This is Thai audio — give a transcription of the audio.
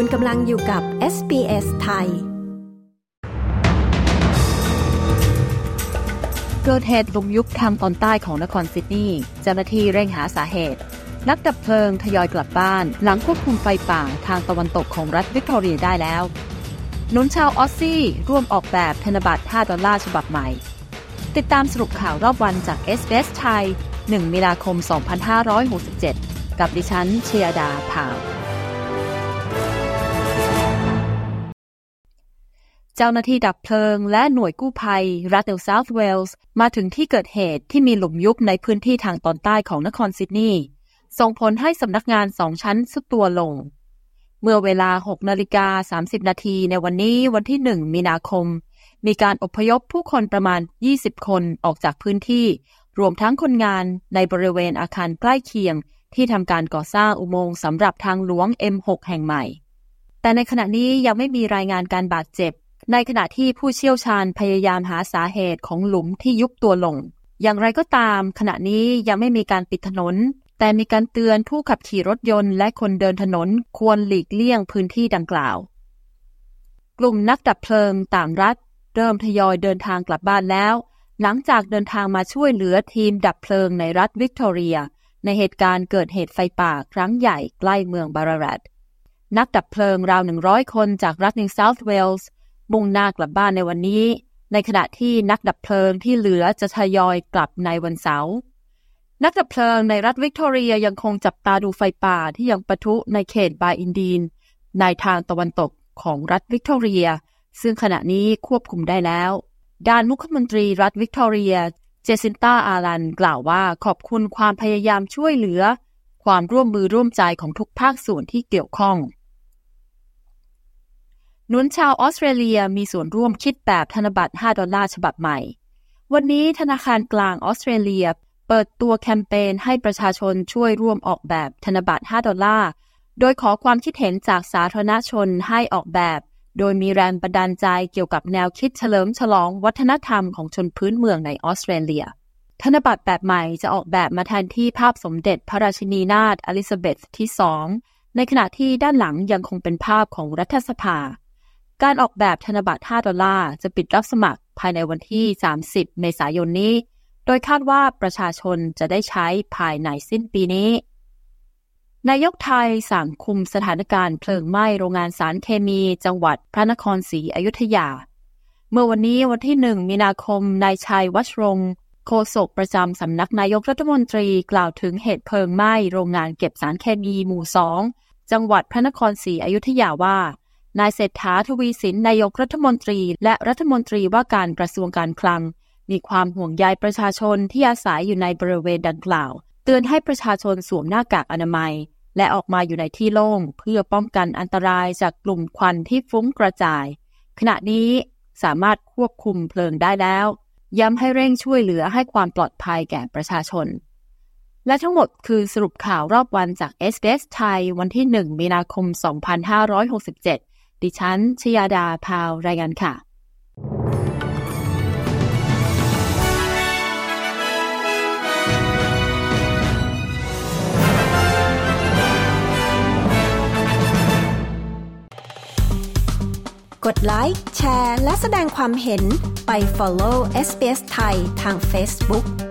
คุณกำลังอยู่กับ SBS ไทย เกิดเหตุหลุมยุบทางตอนใต้ของนครซิดนีย์เจ้าหน้าที่เร่งหาสาเหตุ นักดับเพลิงทยอยกลับบ้าน หลังควบคุมไฟป่าทางตะวันตกของรัฐวิกตอเรียได้แล้วหนุนชาวออสซี่ ร่วมออกแบบธนบัตร 5 ดอลลาร์ฉบับใหม่ ติดตามสรุปข่าวรอบวันจาก SBS ไทย 1 มีนาคม 2567 กับดิฉันเชียดาผาว เจ้าหน้าที่ดับเพลิง และหน่วยกู้ภัย รัฐเนลซาท์เวลส์มาถึงที่เกิดเหตุที่มีหลุมยุบในพื้นที่ทางตอนใต้ของนครซิดนีย์ส่งผลให้สำนักงานสองชั้นสุดตัวลง เมื่อเวลา 6นาฬิกา30 นาทีในวันนี้วันที่ 1 มีนาคม มีการอพยพผู้คนประมาณ 20 คนออกจากพื้นที่ รวมทั้งคนงานในบริเวณอาคารใกล้เคียง ที่ทำการก่อสร้างอุโมงค์สำหรับทางหลวง M6 แห่งใหม่ แต่ในขณะนี้ยังไม่มีรายงานการบาดเจ็บ ในขณะที่ผู้เชี่ยวชาญพยายามหาสาเหตุของหลุมที่ยุบตัวลง อย่างไรก็ตาม ขณะนี้ยังไม่มีการปิดถนน แต่มีการเตือนผู้ขับขี่รถยนต์และคนเดินถนนควรหลีกเลี่ยงพื้นที่ดังกล่าว กลุ่มนักดับเพลิงต่างรัฐ เริ่มทยอยเดินทางกลับบ้านแล้ว หลังจากเดินทางมาช่วยเหลือทีมดับเพลิงในรัฐวิกตอเรีย ในเหตุการณ์เกิดเหตุไฟป่าครั้งใหญ่ใกล้เมืองบัลลารัตนักดับเพลิงราวหนึ่งร้อยคนจากรัฐนิวเซาท์เวลส์ มุ่งหน้ากลับบ้านในวันนี้ ในขณะที่นักดับเพลิงที่เหลือจะทยอยกลับในวันเสาร์นักดับเพลิงในรัฐวิกตอเรียยังคงจับตาดูไฟป่าที่ยังปะทุในเขตบายินดีน ในทางตะวันตกของรัฐวิกตอเรีย ซึ่งขณะนี้ควบคุมได้แล้ว ด้านมุขมนตรีรัฐวิกตอเรีย เจซินตาอัลลันกล่าวว่าขอบคุณความพยายามช่วยเหลือ ความร่วมมือร่วมใจของทุกภาคส่วนที่เกี่ยวข้อง หนุนชาวออสเตรเลียมีส่วนร่วมคิดแบบธนบัตร 5 ดอลลาร์ฉบับใหม่ วันนี้ธนาคารกลางออสเตรเลีย เปิดตัวแคมเปญให้ประชาชนช่วยร่วมออกแบบธนบัตร 5 ดอลลาร์ โดยขอความคิดเห็นจากสาธารณชนให้ออกแบบ โดยมีแรงบันดาลใจเกี่ยวกับแนวคิดเฉลิมฉลองวัฒนธรรมของชนพื้นเมืองในออสเตรเลีย ธนบัตรแบบใหม่จะออกแบบมาแทนที่ภาพสมเด็จพระราชินีนาถอลิซาเบธที่สองในขณะที่ด้านหลังยังคงเป็นภาพของรัฐสภา การออกแบบธนบัตร 5 ดอลลาร์ จะปิดรับสมัครภายในวันที่ 30 เมษายนนี้ โดยคาดว่าประชาชนจะได้ใช้ภายในสิ้นปีนี้ นายกไทยสั่งคุมสถานการณ์เพลิงไหม้โรงงานสารเคมีจังหวัดพระนครศรีอยุธยา เมื่อวันนี้วันที่ 1 มีนาคม นายชัยวัชรงโฆษกประจำสำนักนายกรัฐมนตรีกล่าวถึงเหตุเพลิงไหม้โรงงานเก็บสารเคมีหมู่สองจังหวัดพระนครศรีอยุธยาว่า นายเศรษฐาทวีสินนายกรัฐมนตรี และรัฐมนตรีว่าการกระทรวงการคลัง มีความห่วงใยประชาชนที่อาศัยอยู่ในบริเวณดังกล่าว เตือนให้ประชาชนสวมหน้ากากอนามัย และออกมาอยู่ในที่โล่ง เพื่อป้องกันอันตรายจากกลุ่มควันที่ฟุ้งกระจาย ขณะนี้สามารถควบคุมเพลิงได้แล้ว ย้ำให้เร่งช่วยเหลือให้ความปลอดภัยแก่ประชาชน และทั้งหมดคือสรุปข่าวรอบวันจาก s อ s ไทยวันที่ 1 มีนาคม 2567 ดิฉัน ชยาดาพาว รายงานค่ะ กดไลค์ แชร์ และแสดงความเห็นไป follow SBS ไทยทาง Facebook